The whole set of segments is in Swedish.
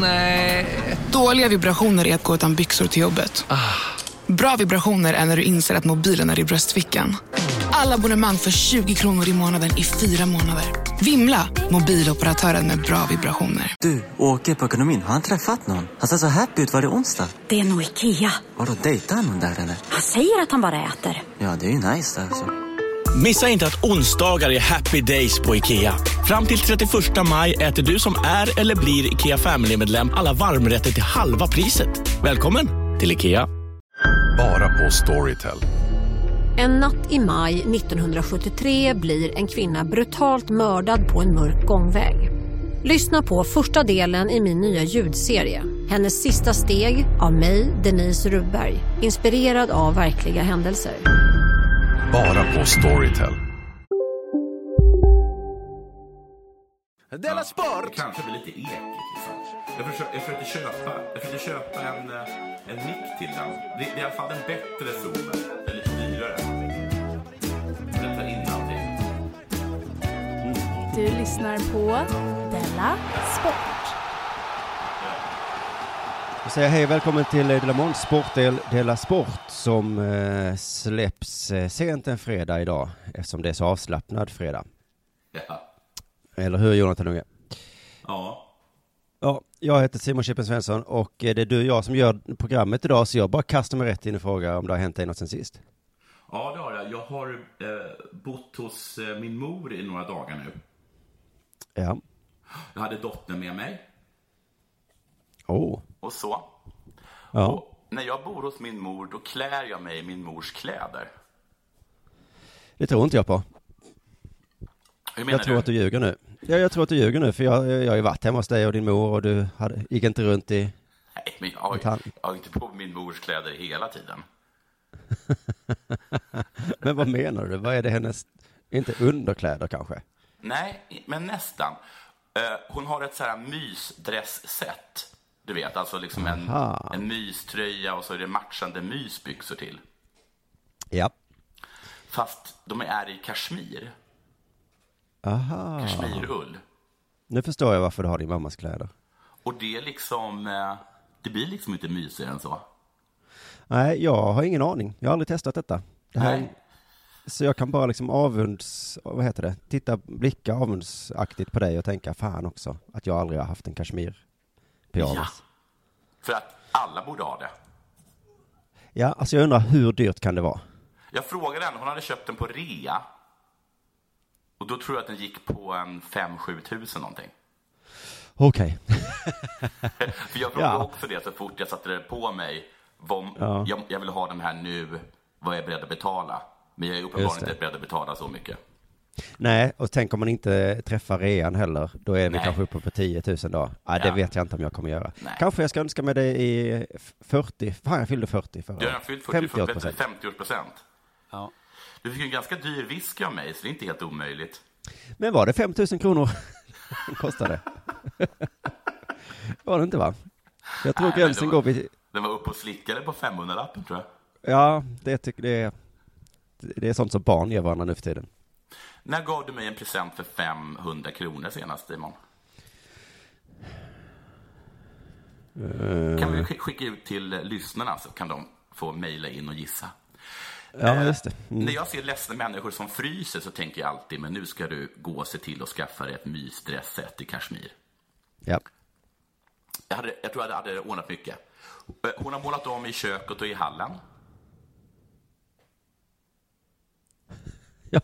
Nej. Dåliga vibrationer är att gå utan byxor till jobbet. Bra vibrationer är när du inser att mobilen är i bröstfickan. Alla abonnemang för 20 kronor i månaden i fyra månader. Vimla! Mobiloperatören med bra vibrationer. Du, åker på ekonomin. Har han träffat någon? Han ser så happy ut. Var det onsdag? Det är nog Ikea. Har du dejtat någon där eller? Han säger att han bara äter. Ja, det är ju nice där alltså. Missa inte att onsdagar är happy days på IKEA. Fram till 31 maj äter du som är eller blir IKEA Family-medlem alla varmrätter till halva priset. Välkommen till IKEA. Bara på Storytel. En natt i maj 1973 blir en kvinna brutalt mördad på en mörk gångväg. Lyssna på första delen i min nya ljudserie. Hennes sista steg av mig, Denise Rubberg. Inspirerad av verkliga händelser. Bara på Storytel. Della Sport! Kanske blir lite ekigt liksom. Jag försökte, jag försökte köpa, jag försökte köpa en, eh, en mick till den. Det, det är i alla fall den bättre zoomen. Den är lite dyrare. Den tar in allting. Du lyssnar på Della Sport. Jag säger hej och välkommen till Dela Måns sportdel Dela Sport som eh, släpps eh, sent en fredag idag eftersom det är så avslappnad fredag. Ja. Eller hur Jonathan Unge? Ja. Ja, jag heter Simon Chippen Svensson och eh, det är du och jag som gör programmet idag så jag bara kastar mig rätt in och frågar om det har hänt dig något sen sist. Ja, det har jag. Jag har eh, bott hos eh, min mor i några dagar nu. Ja. Jag hade dottern med mig Oh. Och så. Ja. Och när jag bor hos min mor, då klär jag mig i min mors kläder. Det tror inte jag på. Hur menar Jag tror du? att du ljuger nu. Ja, jag tror att du ljuger nu för jag, jag har ju varit hemma hos dig och din mor och du hade, gick inte runt i... Nej, men jag har, ju- jag har inte på min mors kläder hela tiden. Men vad menar du? Vad är det hennes... Inte underkläder kanske? Nej, men nästan. Eh, hon har ett så här mysdressset. Du vet, alltså liksom en, Aha. en myströja och så är det matchande mysbyxor till. Ja. Fast de är i kashmir, Aha. kashmirull. Nu förstår jag varför du har din mammas kläder. Och det är liksom, eh, det blir liksom inte mysigare än så. Nej, jag har ingen aning. Jag har aldrig testat detta. Det här, Nej. Så jag kan bara liksom avunds, vad heter det, titta, blicka avundsaktigt på dig och tänka, fan också, att jag aldrig har haft en kashmir pyjamas. För att alla borde ha det. Ja. alltså jag undrar hur dyrt kan det vara? Jag frågade henne, hon hade köpt den på rea. Och då tror jag att den gick på en 5-7 tusen någonting. Okej. För jag frågade Ja. också det så fort jag satte det på mig. Vad, Ja. jag, jag vill ha den här nu, vad är jag beredd att betala? Men jag är uppenbarligen inte beredd att betala så mycket. Nej, och tänk om man inte träffar rean heller, då är vi Nej. kanske uppe på 10 000 då. Ja, det Ja. vet jag inte om jag kommer göra. Nej. Kanske jag ska önska mig det i 40, fan jag fyllde 40 förra Du har året. fyllt 40, 50-årspresent. 50-årspresent. Ja. Du fick en ganska dyr whisky av mig, så det är inte helt omöjligt. Men var det 5 000 kronor den kostade? var det inte va? Jag tror gränsen går vid, Den var uppe och slickade på 500-lappen tror jag. ja, det tycker det är, det är sånt som barn ger varandra nu för tiden. När gav du mig en present för 500 kronor senast, Simon? Kan vi sk- skicka ut till eh, lyssnarna så kan de få mejla in och gissa. Ja, Eh, just det. Mm. När jag ser ledsna människor som fryser så tänker jag alltid, men nu ska du gå och se till att skaffa dig ett mysdressset i kashmir. Ja. Jag, hade, jag tror jag hade ordnat mycket. Eh, Hon har målat om i köket och i hallen.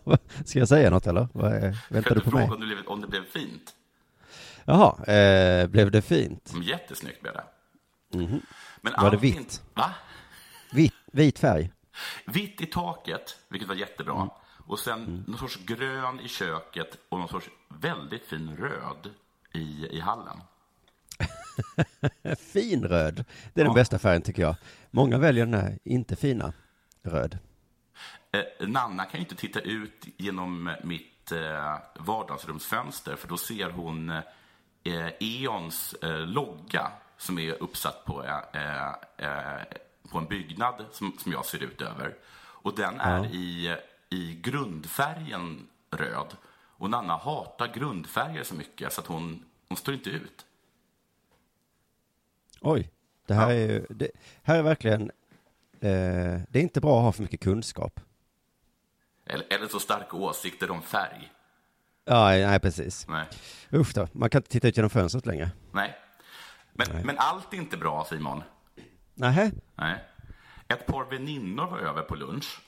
Ja, ska jag säga något eller? Vad är, väntar du på mig? om det, blev, om det blev fint? Jaha, eh, blev det fint? Mm, Jättesnyggt blev det. Mhm. Men Var det vitt? inte- Va? Vit, vit färg? Vitt i taket, vilket var jättebra. Mm. Och sen någon sorts grön i köket och någon sorts väldigt fin röd i, i hallen. Fin röd. Det är den Ja. bästa färgen tycker jag. Många väljer den här inte fina röd. Eh, Nanna kan ju inte titta ut genom mitt eh, vardagsrumsfönster för då ser hon eh, E.ONs eh, logga som är uppsatt på, eh, eh, på en byggnad som, som jag ser ut över. Och den är Ja. i, i grundfärgen röd. Och Nanna hatar grundfärger så mycket så att hon, hon står inte ut. Oj, det här är ju, det här är verkligen, eh, det är inte bra att ha för mycket kunskap. Eller, eller så starka åsikter om färg. Ja, nej precis. Nej. Usch då, man kan inte titta ut genom fönstret längre. Nej. Men, men allt är inte bra, Simon. Nähä? Nej. Ett par väninnor var över på lunch.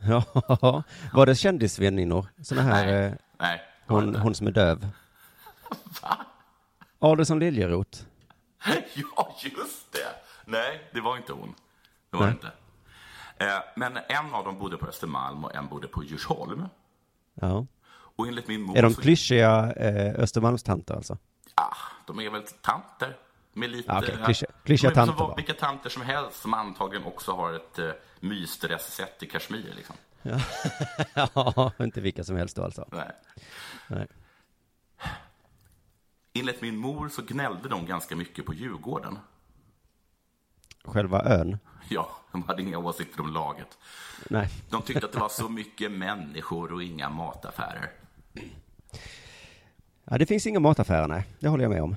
Ja, var det kändisväninnor? Såna här, Nej. eh, Nej, hon, hon som är döv. Va? Adelsson Liljeroth. Ja, just det. Nej, det var inte hon. Det var Nej. inte. Eh, Men en av dem bodde på Östermalm och en bodde på Djursholm. Ja. Och enligt min mor... Är de klyschiga eh, Östermalmstanter alltså? Ah, de är väl tanter. Med lite... Ja, okej. Klyschiga- klyschiga som tanter bara. Vilka tanter som helst som antagligen också har ett uh, mysdressset i kashmir. Liksom. ja, inte vilka som helst då alltså. Nej. Nej. Enligt min mor så gnällde de ganska mycket på Djurgården. Själva ön? Ja, de hade inga åsikter om laget. Nej. De tyckte att det var så mycket människor och inga mataffärer. Ja, det finns inga mataffärer, nej. Det håller jag med om.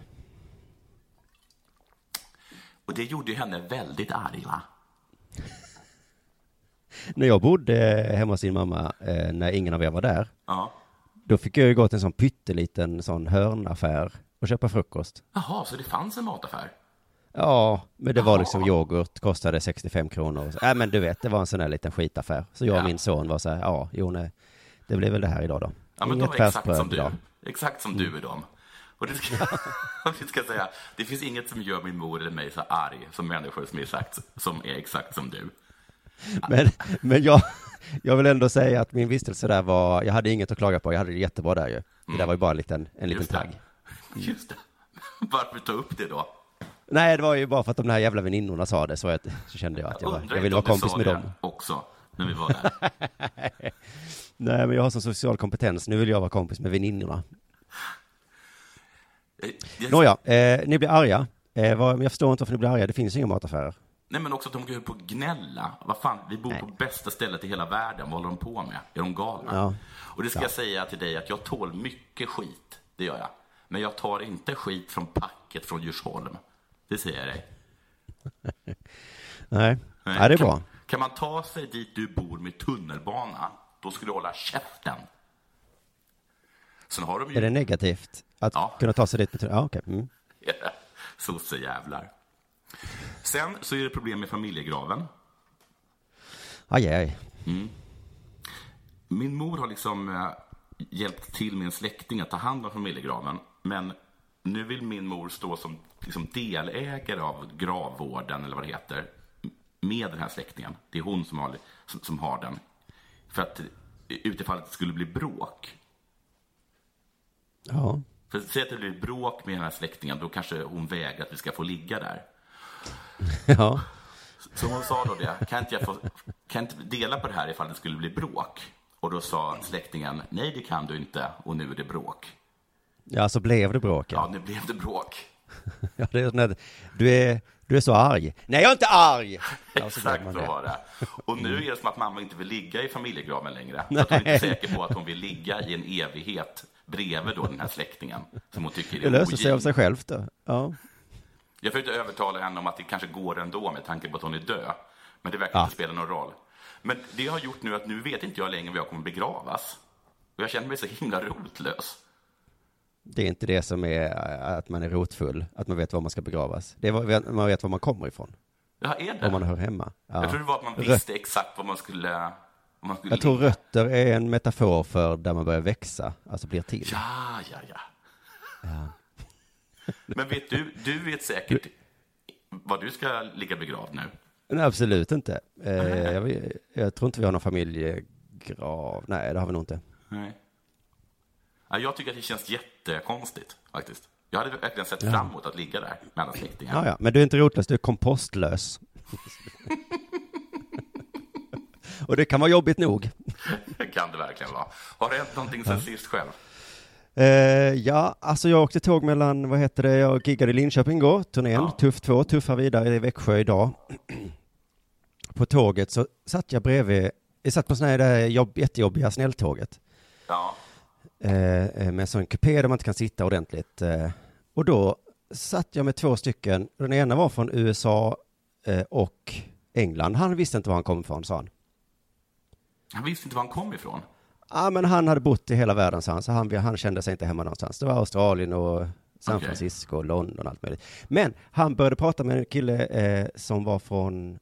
Och det gjorde ju henne väldigt arg, va? När jag bodde hemma hos din mamma, eh, när ingen av er var där, Ja. då fick jag ju gå till en sån pytteliten sån hörnaffär och köpa frukost. Jaha, så det fanns en mataffär? Ja, men det var liksom yoghurt, kostade 65 kronor. Nej, men du vet, det var en sån där liten skitaffär. Så jag och Ja. min son var så här, ja, jo, nej, det blir väl det här idag då. Ja, men de Inget var exakt färskbröd som du. idag. Exakt som du är de. Och det ska, och det ska jag säga, det finns inget som gör min mor eller mig så arg som människor som är exakt, som, är exakt som du. Men, men jag, jag vill ändå säga att min vistelse där var, jag hade inget att klaga på, jag hade det jättebra där ju. Det där var ju bara en liten, en liten Mm. Just det. tagg. Just det. Varför ta upp det då? Nej, det var ju bara för att de här jävla väninnorna sa det, så, jag, så kände jag att jag, jag ville vara kompis med dem. också, när vi var där. Nej, men jag har sån social kompetens, nu vill jag vara kompis med väninnorna. Eh, jag- Nåja, eh, ni blir arga. Eh, vad, jag förstår inte varför ni blir arga, det finns inga mataffärer. Nej, men också att de går på att gnälla. Vad fan, vi bor Nej. på bästa stället i hela världen. Vad håller de på med? Är de galna? Ja. Och det ska jag säga till dig att jag tål mycket skit. Det gör jag. Men jag tar inte skit från packet från Djursholm. Det säger jag dig. Nej, Nej. ja, det är kan, bra. Kan man ta sig dit du bor med tunnelbana, då skulle du hålla käften. Sen har de ju... Är det negativt att Ja. kunna ta sig dit? Med, ja, okej. Mm. Sossejävlar. Sen så är det problem med familjegraven. Aj, aj. Min mor har liksom eh, hjälpt till med en släkting att ta hand om familjegraven. Men nu vill min mor stå som liksom, delägare av gravvården, eller vad det heter, med den här släktingen. Det är hon som har, som, som har den. För att utifall att det skulle bli bråk. Ja. För säg att det blir bråk med den här släktingen, då kanske hon vägrar att vi ska få ligga där. ja. Så hon sa då det, kan inte jag få, kan inte dela på det här ifall det skulle bli bråk? Och då sa släktingen, nej det kan du inte, och nu är det bråk. Ja, så blev det bråk. Ja, Ja. nu blev det bråk. Ja, det är sån du, är, du är så arg. Nej, jag är inte arg! Ja, Exakt så var det. Och nu är det som att mamma inte vill ligga i familjegraven längre. Så att hon är inte säker på att hon vill ligga i en evighet bredvid då den här släktingen. Som hon tycker är Det löser sig av sig självt då. Ja. Jag försökte övertala henne om att det kanske går ändå med tanke på att hon är död. Men det verkar Ja. inte spela någon roll. Men det har gjort nu att nu vet inte jag längre var jag kommer begravas. Och jag känner mig så himla rotlös. Det är inte det som är äh, att man är rotfull, att man vet var man ska begravas. Det är vad- man vet var man kommer ifrån, Ja, är det? var man hör hemma. Ja. Jag tror det var att man visste exakt vad man skulle... Jag tror rötter är en metafor för där man börjar växa, alltså blir till. Ja, ja, ja. Men vet du, du vet säkert var du ska ligga begravd nu. Nej, absolut inte. Eh, jag, jag tror inte vi har någon familjegrav. Nej, det har vi nog inte. Nej. Ja, jag tycker att det känns jättekonstigt faktiskt. Jag hade verkligen sett fram emot att ligga där med alla släktingar. Ja, ja. Men du är inte rotlös, du är kompostlös. Och det kan vara jobbigt nog. Det kan det verkligen vara. Har det hänt någonting sen sist själv? Eh, ja, alltså jag åkte tåg mellan, vad heter det, jag giggade i Linköping igår, turnén, Ja. Tuff 2, tuffa vidare i Växjö idag. På tåget så satt jag bredvid, jag satt på sån här där jobb, jättejobbiga snälltåget. Ja. Eh, eh, med en sån kupé där man inte kan sitta ordentligt. Eh, och då satt jag med två stycken. Den ena var från USA och England. Han visste inte var han kom ifrån, sa han. Han visste inte var han kom ifrån. Ja, men han hade bott i hela världen, sa han, så han, han kände sig inte hemma någonstans. Det var Australien och San Okej. Francisco och London och allt möjligt. Men han började prata med en kille eh, som var från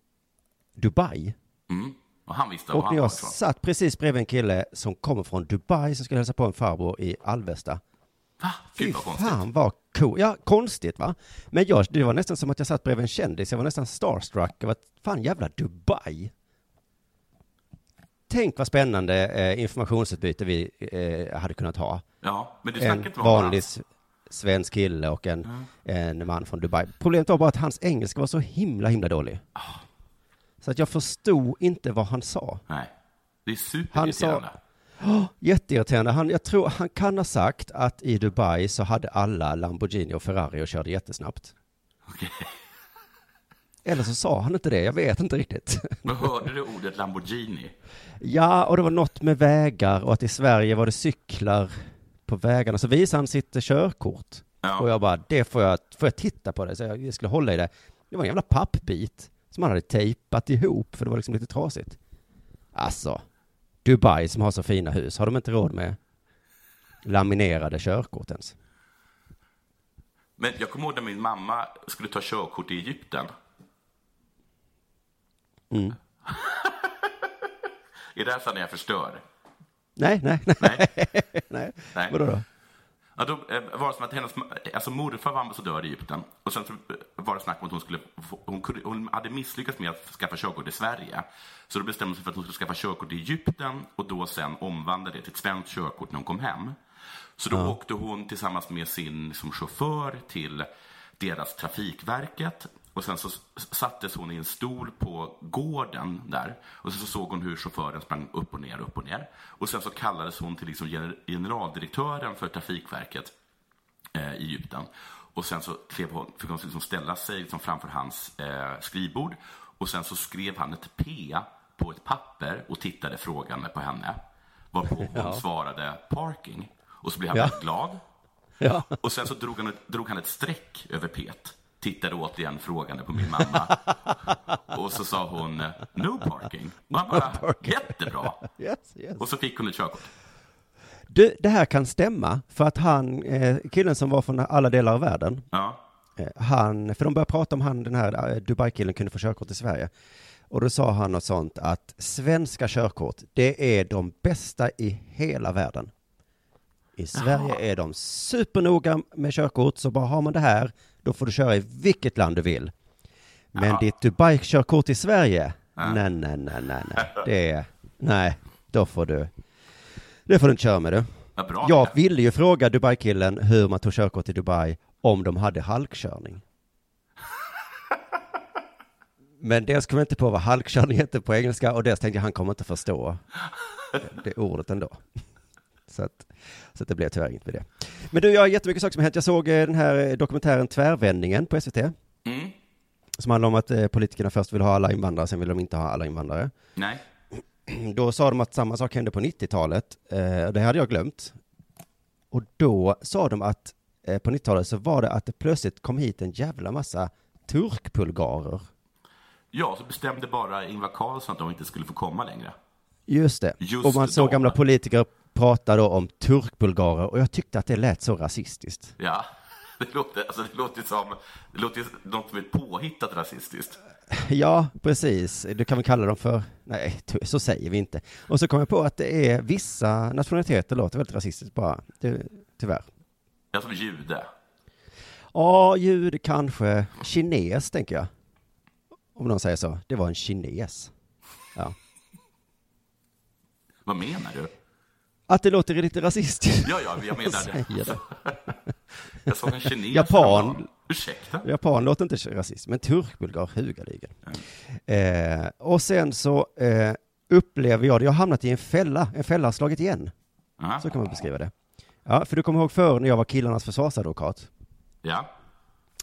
Dubai. Mm. Och han visste var Och när var jag satt precis bredvid en kille som kommer från Dubai som skulle hälsa på en farbror i Alvesta. Va? Fy Gud vad fan vad cool. Ja, konstigt va? Men jag, det var nästan som att jag satt bredvid en kändis. Jag var nästan starstruck över att fan jävla Dubai. Tänk vad spännande eh, informationsutbyte vi eh, hade kunnat ha. Ja, men du En snackade inte vanlig svensk kille och en, en man från Dubai. Problemet var bara att hans engelska var så himla, himla dålig. Ah. Så att jag förstod inte vad han sa. Nej. Det är Han sa, superirriterande. oh, jätteirriterande. Han, jag tror han kan ha sagt att i Dubai så hade alla Lamborghini och Ferrari och körde jättesnabbt. Okej. Eller så sa han inte det, jag vet inte riktigt. Men hörde du ordet Lamborghini? Ja, och det var något med vägar och att i Sverige var det cyklar på vägarna. Så visade han sitt eh, körkort. Ja. Och jag bara, det får jag, får jag titta på det? Så jag skulle hålla i det. Det var en jävla pappbit som han hade tejpat ihop för det var liksom lite trasigt. Alltså, Dubai som har så fina hus, har de inte råd med laminerade körkort ens? Men jag kommer ihåg när min mamma skulle ta körkort i Egypten. Mm. är det här så när jag förstör? Nej, nej, nej. Nej. nej. Nej. Vadå då? Ja, då eh, var det som att hennes alltså morfar var ambassadör i Egypten och sen så eh, var det snack om att hon skulle hon, kunde, hon hade misslyckats med att skaffa körkort i Sverige. Så då bestämde hon sig för att hon skulle skaffa körkort i Egypten och då sen omvandla det till ett svenskt körkort när hon kom hem. Så då åkte hon tillsammans med sin som chaufför till deras Trafikverket och sen så sattes hon i en stol på gården där och sen så såg hon hur chauffören sprang upp och ner, upp och ner. Och sen så kallades hon till liksom gener- generaldirektören för Trafikverket eh, i Egypten. Och sen så klev hon, fick hon liksom ställa sig liksom framför hans eh, skrivbord och sen så skrev han ett P på ett papper och tittade frågande på henne. Varpå hon svarade parking. Och så blev han Ja. väldigt glad. Ja. Och sen så drog han, ett- drog han ett streck över P. Tittade återigen frågande på min mamma. Och så sa hon no parking. Och han bara, jättebra. Yes, yes. Och så fick hon ett körkort. Du, det här kan stämma, för att han, eh, killen som var från alla delar av världen, Ja. eh, han, för de började prata om han, den här eh, Dubai-killen kunde få körkort i Sverige. Och då sa han något sånt att svenska körkort, det är de bästa i hela världen. I Sverige är de supernoga med körkort, så bara har man det här, då får du köra i vilket land du vill. Men ditt Dubai-körkort i Sverige, nej, nej, nej, nej, nej, det är, nej, då får du, det får du inte köra med du. Vad bra. Jag det ville ju fråga Dubai-killen hur man tog körkort i Dubai om de hade halkkörning. Men dels kom jag inte på vad halkkörning heter på engelska och dels tänkte jag han kommer inte förstå det ordet ändå. Så att, så det blev tyvärr inget med det. Men du, jag har jättemycket saker som har hänt. Jag såg eh, den här dokumentären Tvärvändningen på SVT. Mm. Som handlar om att eh, politikerna först vill ha alla invandrare, sen vill de inte ha alla invandrare. Nej. Då sa de att samma sak hände på 90-talet. Eh, och det hade jag glömt. Och då sa de att eh, på 90-talet så var det att det plötsligt kom hit en jävla massa turkbulgarer. Ja, så bestämde bara Ingvar Carlsson att de inte skulle få komma längre. Just det. Just och man såg då. gamla politiker prata då om turkbulgarer och jag tyckte att det lät så rasistiskt. Ja, det låter, alltså det låter som det låter något som är påhittat rasistiskt. Ja, precis. Du kan väl kalla dem för, nej, så säger vi inte. Och så kom jag på att det är vissa nationaliteter låter väldigt rasistiskt bara, det, tyvärr. Jag som jude. Ja, ljud kanske. Kines, tänker jag. Om någon säger så. Det var en kines. Ja. Vad menar du? Att det låter lite rasistiskt. Ja, ja, jag menar det. det. Jag såg en kines. Japan. Ursäkta? Japan låter inte rasist, men turkbulgar hugaligen. Eh, och sen så eh, upplever jag det, jag har hamnat i en fälla. En fälla har slagit igen. Ja. Så kan man beskriva det. Ja, för du kommer ihåg förr när jag var killarnas försvarsadvokat. ja.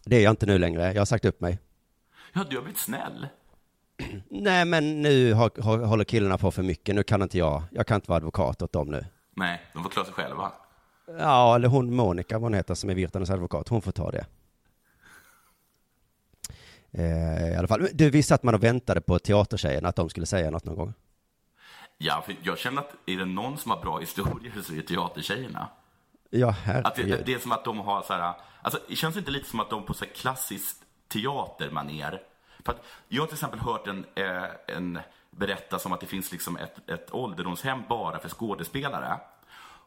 Det är jag inte nu längre, jag har sagt upp mig. Ja, du har blivit snäll. Nej, men nu har, har, håller killarna på för mycket, nu kan inte jag, jag kan inte vara advokat åt dem nu. Nej, de får klara sig själva. Ja, eller hon Monica, vad hon heter, som är Virtanens advokat, hon får ta det. Eh, I alla fall, du visste att man och väntade på teatertjejerna, att de skulle säga något någon gång? Ja, för jag känner att är det någon som har bra historier så är det teatertjejerna. Ja, Att det, herregud. det är som att de har så här, alltså det känns inte lite som att de på så här klassiskt teatermaner. För att jag har till exempel hört en, eh, en berätta som att det finns liksom ett, ett ålderdomshem bara för skådespelare.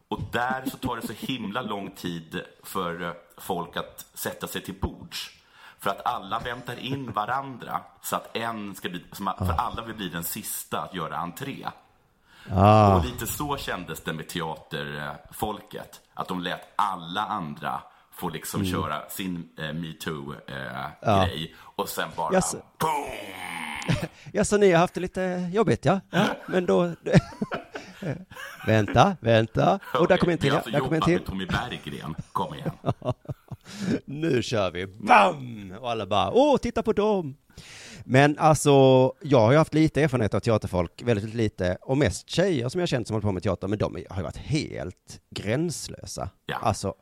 Och där så tar det så himla lång tid för eh, folk att sätta sig till bords. För att alla väntar in varandra så att en ska bli, för alla vill bli den sista att göra entré. Ah, Och lite så kändes det med teaterfolket. Att de lät alla andra få liksom Mm. köra sin eh, metoo-grej. och sen bara... Jaså. boom! ja, så ni har haft det lite jobbigt, ja? ja men då... vänta, vänta. Och där kom en till, ja. Där kom en till. Tommy Berggren. Kom igen. Nu kör vi! Bam! Och alla bara, åh, titta på dem! Men alltså, jag har ju haft lite erfarenhet av teaterfolk, väldigt lite, och mest tjejer som jag känt som håller på med teater, men de har ju varit helt gränslösa. Ja. Alltså,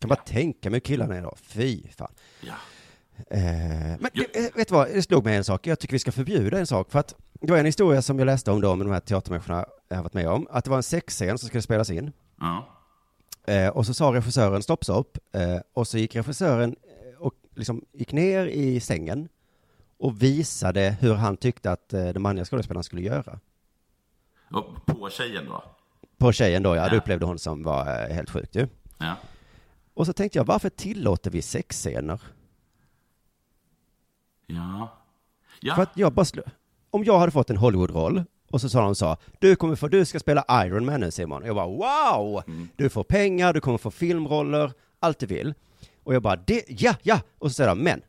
kan bara tänka mig hur killarna är då, fy fan. Ja. Eh, men det, eh, vet du vad, det slog mig en sak, jag tycker vi ska förbjuda en sak, för att det var en historia som jag läste om då, med de här teatermänniskorna jag har varit med om, att det var en sexscen som skulle spelas in. Ja. Eh, och så sa regissören stopp, stopp. Eh, och så gick regissören eh, och liksom gick ner i sängen och visade hur han tyckte att eh, den manliga skådespelaren skulle göra. Och på tjejen då? På tjejen då, ja, det Ja. upplevde hon som var helt sjukt ju. Ja. Och så tänkte jag, varför tillåter vi sexscener? Ja. Ja. För att jag bara om jag hade fått en Hollywood-roll och så sa de så, du kommer få, du ska spela Iron Man nu Simon. Och jag bara, wow! Du får pengar, du kommer få filmroller, allt du vill. Och jag bara, det, ja, ja! Och så säger de, men,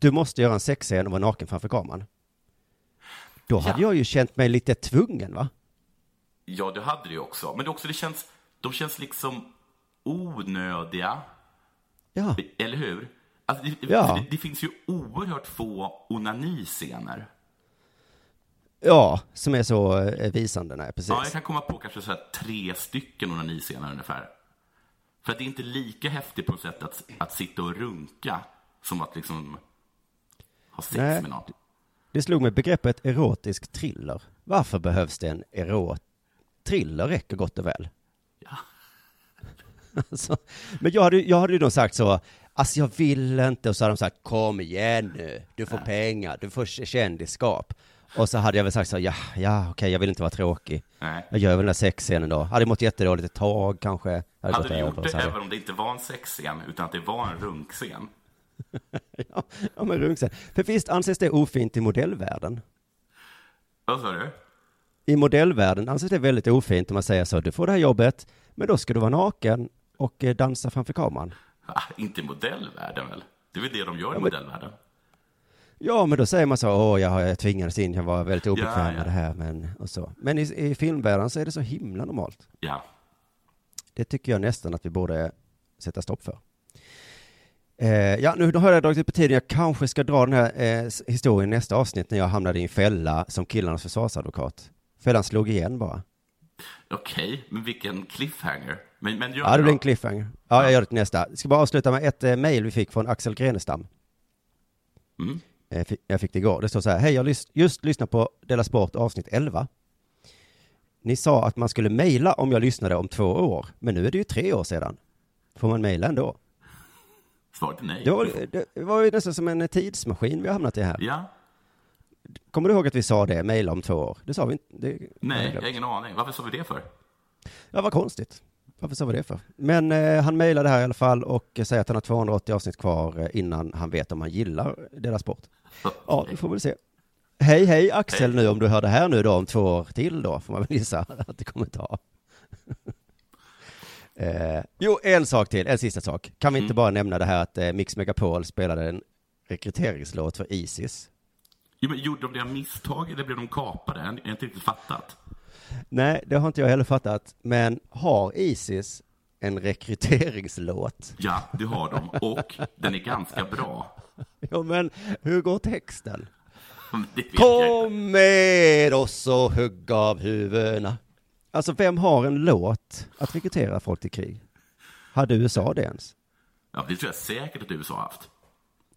du måste göra en sexscen och vara naken framför kameran. Då hade Ja. jag ju känt mig lite tvungen va? Ja, det hade ju också. Men det, också, det känns, de känns liksom onödiga. Ja. Eller hur? Alltså, det, Ja. det, det finns ju oerhört få onaniscener. Ja, som är så eh, visande, nej precis. Ja, jag kan komma på kanske så här tre stycken onaniscener ungefär. För att det är inte lika häftigt på ett sätt att, att sitta och runka som att liksom ha sex Nej. med någon. Det slog mig begreppet erotisk thriller. Varför behövs det en erot... Thriller räcker gott och väl. Ja. Alltså, men jag hade, jag hade ju då sagt så, alltså jag vill inte, och så hade de sagt, kom igen nu, du får pengar, du får kändisskap. Och så hade jag väl sagt så, ja, ja, okej, jag vill inte vara tråkig. Nej. Jag gör väl den här sexscenen då. Hade mått jättedåligt ett tag kanske. Hade, Hade du gjort det även om det inte var en sexscen, utan att det var en runkscen? ja, ja, men runkscen. För visst anses det ofint i modellvärlden? Vad sa du? I modellvärlden anses det väldigt ofint om man säger så, du får det här jobbet, men då ska du vara naken och eh, dansa framför kameran. Inte i modellvärlden väl? Det är väl det de gör i men- modellvärlden? Ja, men då säger man så, åh, jag, jag tvingades in, jag var väldigt obekväm Ja, ja. med det här, men, och så. Men i, i filmvärlden så är det så himla normalt. Ja. Det tycker jag nästan att vi borde sätta stopp för. Eh, ja, nu har jag dragit ut på tiden. Jag kanske ska dra den här eh, historien nästa avsnitt när jag hamnade i en fälla som killarnas försvarsadvokat. Fällan slog igen bara. Okej, men vilken cliffhanger. Men, men gör Ja, det blir en cliffhanger. Ja, jag gör det till nästa. Jag ska bara avsluta med ett eh, mejl vi fick från Axel Grenestam. Mm. Eh, fi- Jag fick det igår. Det står så här. Hej, jag lys- just lyssnat på Della Sport avsnitt 11. Ni sa att man skulle mejla om jag lyssnade om två år, men nu är det ju tre år sedan. Får man mejla ändå? Svaret är nej. Det var, det var ju nästan som en tidsmaskin vi har hamnat i här. Ja? Kommer du ihåg att vi sa det, mejla om två år? Det sa vi inte. Det, Nej, jag har ingen aning. Varför sa vi det för? Ja, vad konstigt. Varför sa vi det för? Men eh, han mejlade här i alla fall och säger att han har 280 avsnitt kvar eh, innan han vet om han gillar deras sport. Ja, vi får väl se. Hej, hej Axel Hej. nu, om du hör det här nu då om två år till då, får man väl gissa att det kommer ta. eh, jo, en sak till, en sista sak. Kan vi inte Mm. bara nämna det här att eh, Mix Megapol spelade en rekryteringslåt för Isis? Jo, men gjorde de det av misstag eller blev de kapade? Jag har inte riktigt fattat. Nej, det har inte jag heller fattat. Men har Isis en rekryteringslåt? Ja, det har de. Och den är ganska bra. Ja, men hur går texten? Kom med oss och hugg av huvudena. Alltså, vem har en låt att rekrytera folk till krig? Hade USA det ens? Ja, det tror jag säkert att USA har haft.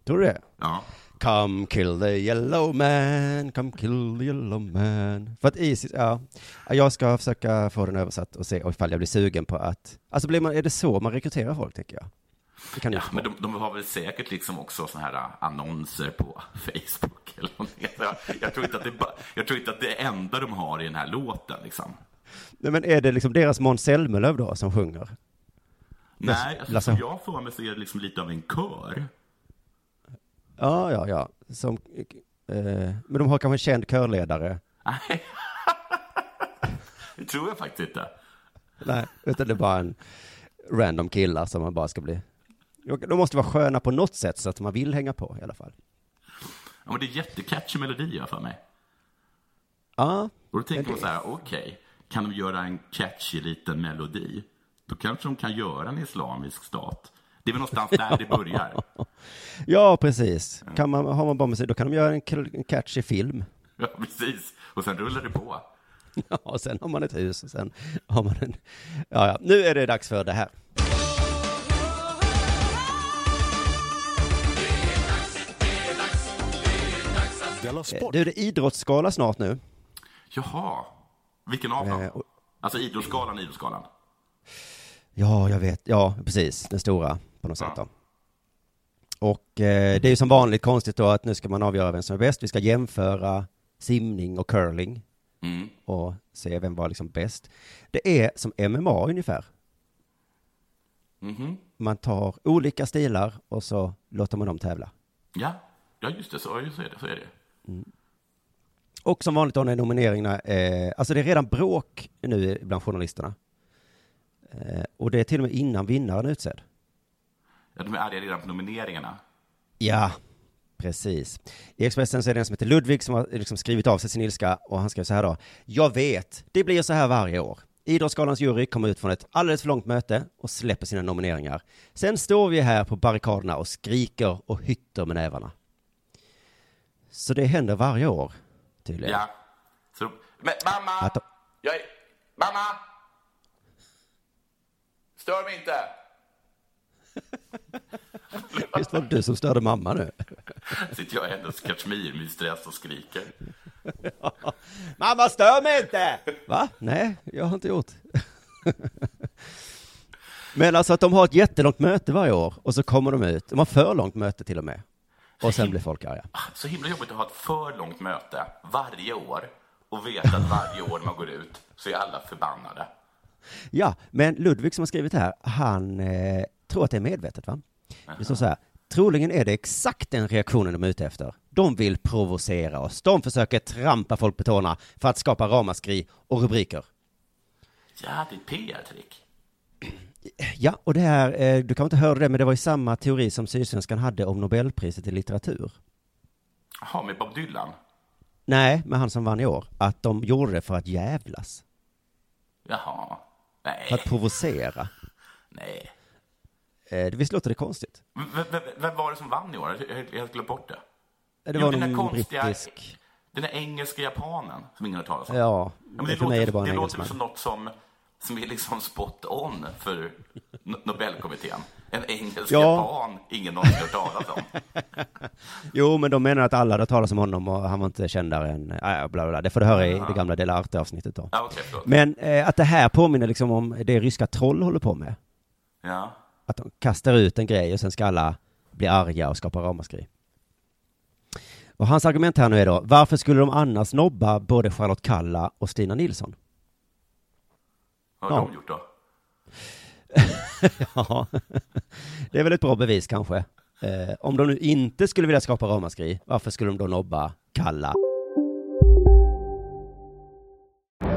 Tror du det? Ja. Come kill the yellow man, come kill the yellow man. För att Isis, ja, jag ska försöka få den översatt och se ifall jag blir sugen på att, alltså blir man, är det så man rekryterar folk tycker jag? Ja, inte men de, de har väl säkert liksom också såna här äh, annonser på Facebook eller någonting. Jag, jag, tror inte att det jag tror inte att det enda de har i den här låten liksom. Nej men är det liksom deras Måns Zelmerlöw då som sjunger? Nej, alltså, som jag får mig så är det liksom lite av en kör. Ja, ja, ja. Som, eh, men de har kanske en känd körledare. Nej. det tror jag faktiskt inte. Nej, utan det är bara en random killar som man bara ska bli. De måste vara sköna på något sätt så att man vill hänga på i alla fall. Ja, men det är jättecatchy melodi jag för mig. Ja, Och då tänker man så här, okej, kan de göra en catchy liten melodi? Då kanske de kan göra en islamisk stat. Det är väl någonstans där det börjar. ja precis. Kan man, har man bara musik, då kan de göra en catchy film. Ja, precis. Och sen rullar det på. Ja, och sen har man ett hus och sen har man en... Ja, ja, nu är det dags för det här. Eh! Du, det är idrottsskala snart nu. Jaha, vilken av dem? Eh, och- Alltså Idrottsgalan, Idrottsgalan. Ja, jag vet. Ja, precis. Den stora på något sätt då. Och eh, det är ju som vanligt konstigt då att nu ska man avgöra vem som är bäst. Vi ska jämföra simning och curling Mm. och se vem var liksom bäst. Det är som MMA ungefär. Mhm. Man tar olika stilar och så låter man dem tävla. Ja. ja, just det. Så, just det, så är det. Och som vanligt då när nomineringarna, eh, alltså det är redan bråk nu bland journalisterna. Eh, och det är till och med innan vinnaren är utsedd. Ja, de är arga redan på nomineringarna. Ja, precis. I Expressen så är det en som heter Ludvig som har liksom skrivit av sig sin ilska och han skrev så här då. Jag vet, det blir så här varje år. Idrottsgalans jury kommer ut från ett alldeles för långt möte och släpper sina nomineringar. Sen står vi här på barrikaderna och skriker och hytter med nävarna. Så det händer varje år, tydligen. Ja. Så, men mamma! Att Jag är... Mamma! Stör mig inte! Visst var det du som störde mamma nu? Sitter jag i hennes stress och skriker. Mamma, stör mig inte! Va? Nej, jag har inte gjort. Men alltså att de har ett jättelångt möte varje år och så kommer de ut. De har för långt möte till och med. Och sen blir folk arga. Så himla jobbigt att ha ett för långt möte varje år och veta att varje år man går ut så är alla förbannade. Ja, men Ludvig som har skrivit det här, han eh, tror att det är medvetet va? Det står så här, troligen är det exakt den reaktionen de är ute efter. De vill provocera oss. De försöker trampa folk på tårna för att skapa ramaskri och rubriker. Ja, det är ett PR-trick. Ja, och det här, eh, du kan inte höra det, men det var ju samma teori som Sydsvenskan hade om Nobelpriset i litteratur. Jaha, med Bob Dylan? Nej, med han som vann i år. Att de gjorde det för att jävlas. Jaha. Nej, För att provocera. nej. Eh, visst låter det konstigt? V- vem var det som vann i år? Jag har helt- glömt bort det. Det Jo, var den där någon konstiga- brittisk... Den där engelska japanen som ingen har talat om. Ja, Ja, det, mig är det bara en det låter engelsman. som något som, som är liksom spot on för No- Nobelkommittén. En engelsk Ja. japan ingen någonsin hört talas om. Jo, men de menar att alla hade talat om honom och han var inte kändare än... Äh, bla, bla, bla. Det får du höra i det gamla Dela Arte-avsnittet då. Okej, förlåt. Men eh, att det här påminner liksom om det ryska troll håller på med. Ja. Att de kastar ut en grej och sen ska alla bli arga och skapa ramaskri. Och hans argument här nu är då, varför skulle de annars nobba både Charlotte Kalla och Stina Nilsson? Vad har Ja. de gjort då? Ja, det är väl ett bra bevis kanske. Eh, om de nu inte skulle vilja skapa ramaskri, varför skulle de då nobba Kalla?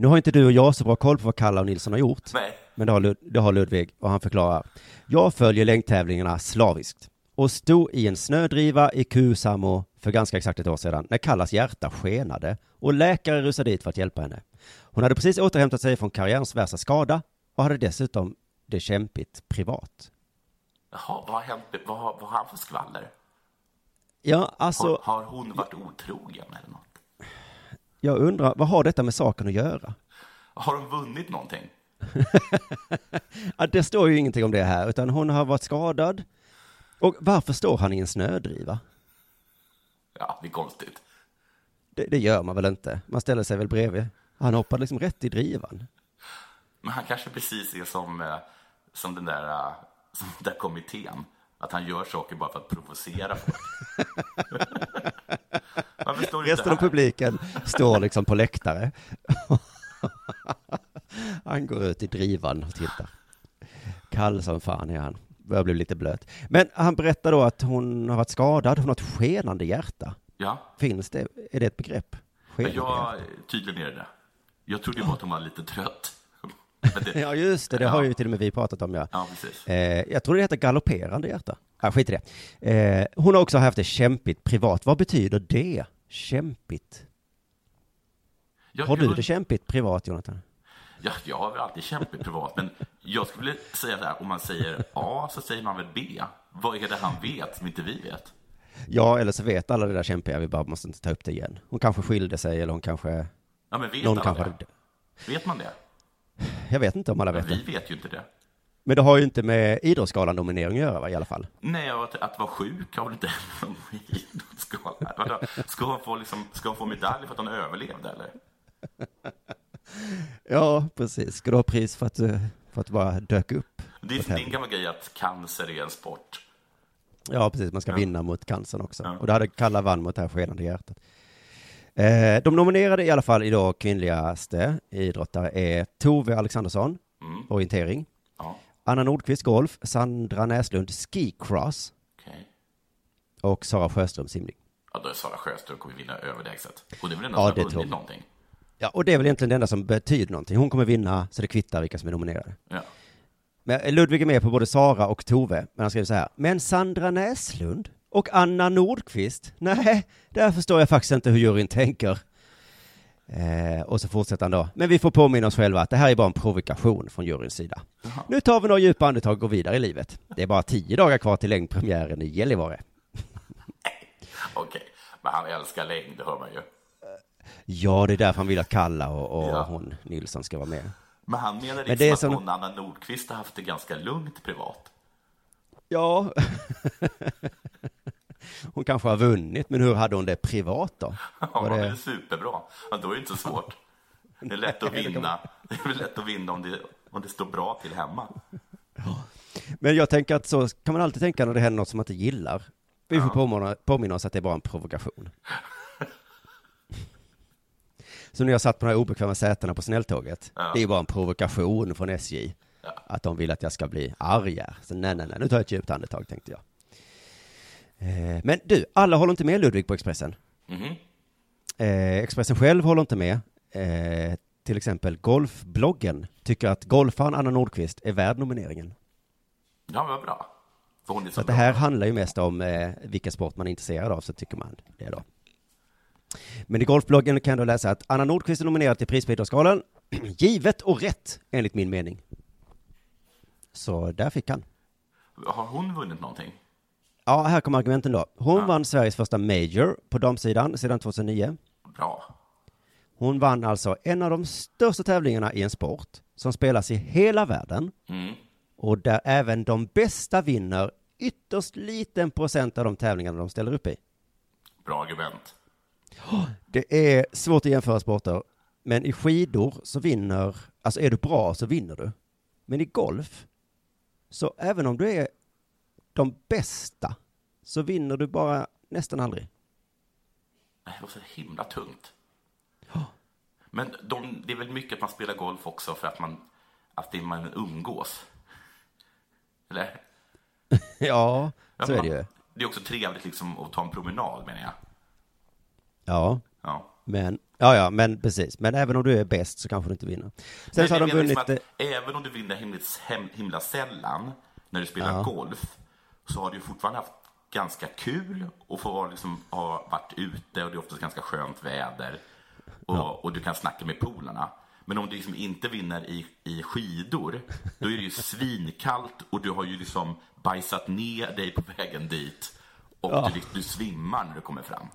Nu har inte du och jag så bra koll på vad Kalla och Nilsson har gjort. Nej. Men det har, Lud- det har Ludvig och han förklarar. Jag följer längdtävlingarna slaviskt och stod i en snödriva i Kusamo för ganska exakt ett år sedan när Kallas hjärta skenade och läkare rusade dit för att hjälpa henne. Hon hade precis återhämtat sig från karriärens värsta skada och hade dessutom det kämpigt privat. Jaha, vad har hänt? Vad, vad har han för skvaller? Ja, alltså, Har, har hon varit otrogen eller något? Jag undrar, vad har detta med saken att göra? Har hon vunnit någonting? Ja, det står ju ingenting om det här, utan hon har varit skadad. Och varför står han i en snödriva? Ja, det är konstigt. Det, det gör man väl inte? Man ställer sig väl bredvid? Han hoppade liksom rätt i drivan. Men han kanske precis är som, eh, som den där, eh, som den där kommittén. Att han gör saker bara för att provocera folk. Varför står det inte Resten av publiken står liksom på läktare. Han går ut i drivan och tittar. Kall som fan är han. Börjar bli lite blöt. Men han berättar då att hon har varit skadad. Hon har ett skenande hjärta. Ja, Finns det? Är det ett begrepp? Skenande jag, hjärta. tydligen är det. Jag trodde bara att hon var lite trött. Det- Ja, just det. Det har ju till och med vi pratat om, ja. Ja, precis. Eh, jag tror det heter galopperande hjärta. Ah, skit i det. Eh, hon har också haft det kämpigt privat. Vad betyder det? Kämpigt? Jag, Har du jag, det kämpigt privat, Jonathan? Ja, jag har väl alltid kämpat privat, men jag skulle vilja säga så här, om man säger A så säger man väl B. Vad är det han vet som inte vi vet? Ja, eller så vet alla det där kämpiga, vi bara måste inte ta upp det igen. Hon kanske skilde sig, eller hon kanske... Ja, men vet Någon alla kanske det? Vet man det? Jag vet inte om alla Men vet vi det. vet ju inte det. Men det har ju inte med Idrottsgalan-nominering att göra, va, i alla fall. Nej, att, att vara sjuk har väl inte någon Vadå? Ska hon få, liksom, ska hon få medalj för att hon överlevde, eller? Ja, precis. Ska du ha pris för att du, för att du bara dök upp? Det är en gammal grej att cancer är en sport. Ja, precis. Man ska Ja. vinna mot cancern också. Ja. Och det hade Kalla vann mot det här skenande hjärtat. Eh, de nominerade i alla fall idag kvinnligaste idrottare är Tove Alexandersson, Mm. orientering. Ja, Anna Nordqvist, golf. Sandra Näslund, skicross. Och Sara Sjöström, simning. Ja, då är Sara Sjöström kommer vinna överlägset. Det är väl den Ja, som har vunnit någonting. Ja, och det är väl egentligen det enda som betyder någonting. Hon kommer vinna, så det kvittar vilka som är nominerade. Ja. Men Ludvig är med på både Sara och Tove, men han skriver så här. Men Sandra Näslund och Anna Nordqvist? Nej, där förstår jag faktiskt inte hur juryn tänker. Eh, och så fortsätter han då. Men vi får påminna oss själva att det här är bara en provokation från juryns sida. Nu tar vi några djupa andetag och går vidare i livet. Det är bara tio dagar kvar till längdpremiären i Gällivare. Okej, men han älskar längd, det hör man ju. Ja, det är därför han vill att Kalla och, och Ja. hon Nilsson ska vara med. Men han menar Men liksom det är att som- hon, Anna Nordqvist, har haft det ganska lugnt privat. Ja. hon kanske har vunnit, men hur hade hon det privat då? Ja, Var men det det... är superbra. Ja, då är det inte så svårt. Det är lätt att vinna. Det är lätt att vinna om det, om det står bra till hemma. Men jag tänker att så kan man alltid tänka när det händer något som man inte gillar. Vi får påminna, påminna oss att det är bara en provokation. Så när jag satt på de här obekväma sätena på snälltåget, Ja. det är bara en provokation från SJ. Att de vill att jag ska bli arg här. Så nej, nej, nej, nu tar jag ett djupt andetag, tänkte jag. Eh, Men du, alla håller inte med Ludvig på Expressen. Mhm. Eh, Expressen själv håller inte med. Eh, till exempel Golfbloggen tycker att golfaren Anna Nordqvist är värd nomineringen. Ja, vad bra. För så, det här handlar ju mest om eh, vilken sport man är intresserad av, så tycker man det då. Men i Golfbloggen kan då läsa att Anna Nordqvist är nominerad till pris på Idrottsgalan. Givet och rätt, enligt min mening. Så där fick han. Har hon vunnit någonting? Ja, här kommer argumenten då. Hon vann Sveriges första Major på damsidan sedan 2009. Bra. Hon vann alltså en av de största tävlingarna i en sport som spelas i hela världen Mm. Och där även de bästa vinner ytterst liten procent av de tävlingarna de ställer upp i. Bra argument. Det är svårt att jämföra sporter, men i skidor så vinner, alltså är du bra så vinner du. Men i golf, så även om du är de bästa, så vinner du bara nästan aldrig. Det var så himla tungt. Men de, det är väl mycket att man spelar golf också för att man, att det är man umgås. Eller? Ja, så är det ju. Det är också trevligt liksom att ta en promenad menar jag. Ja, Ja. men, ja, ja, men precis. Men även om du är bäst så kanske du inte vinner. Sen Men så har de vunnit... liksom eh, att även om du vinner himla, hem- himla sällan när du spelar Ja. golf så har du fortfarande haft ganska kul och få vara liksom, ha varit ute och det är oftast ganska skönt väder och, och du kan snacka med polarna. Men om du liksom inte vinner i, i skidor, då är det ju svinkallt och du har ju liksom bajsat ner dig på vägen dit och Ja. du, liksom- du svimmar när du kommer fram.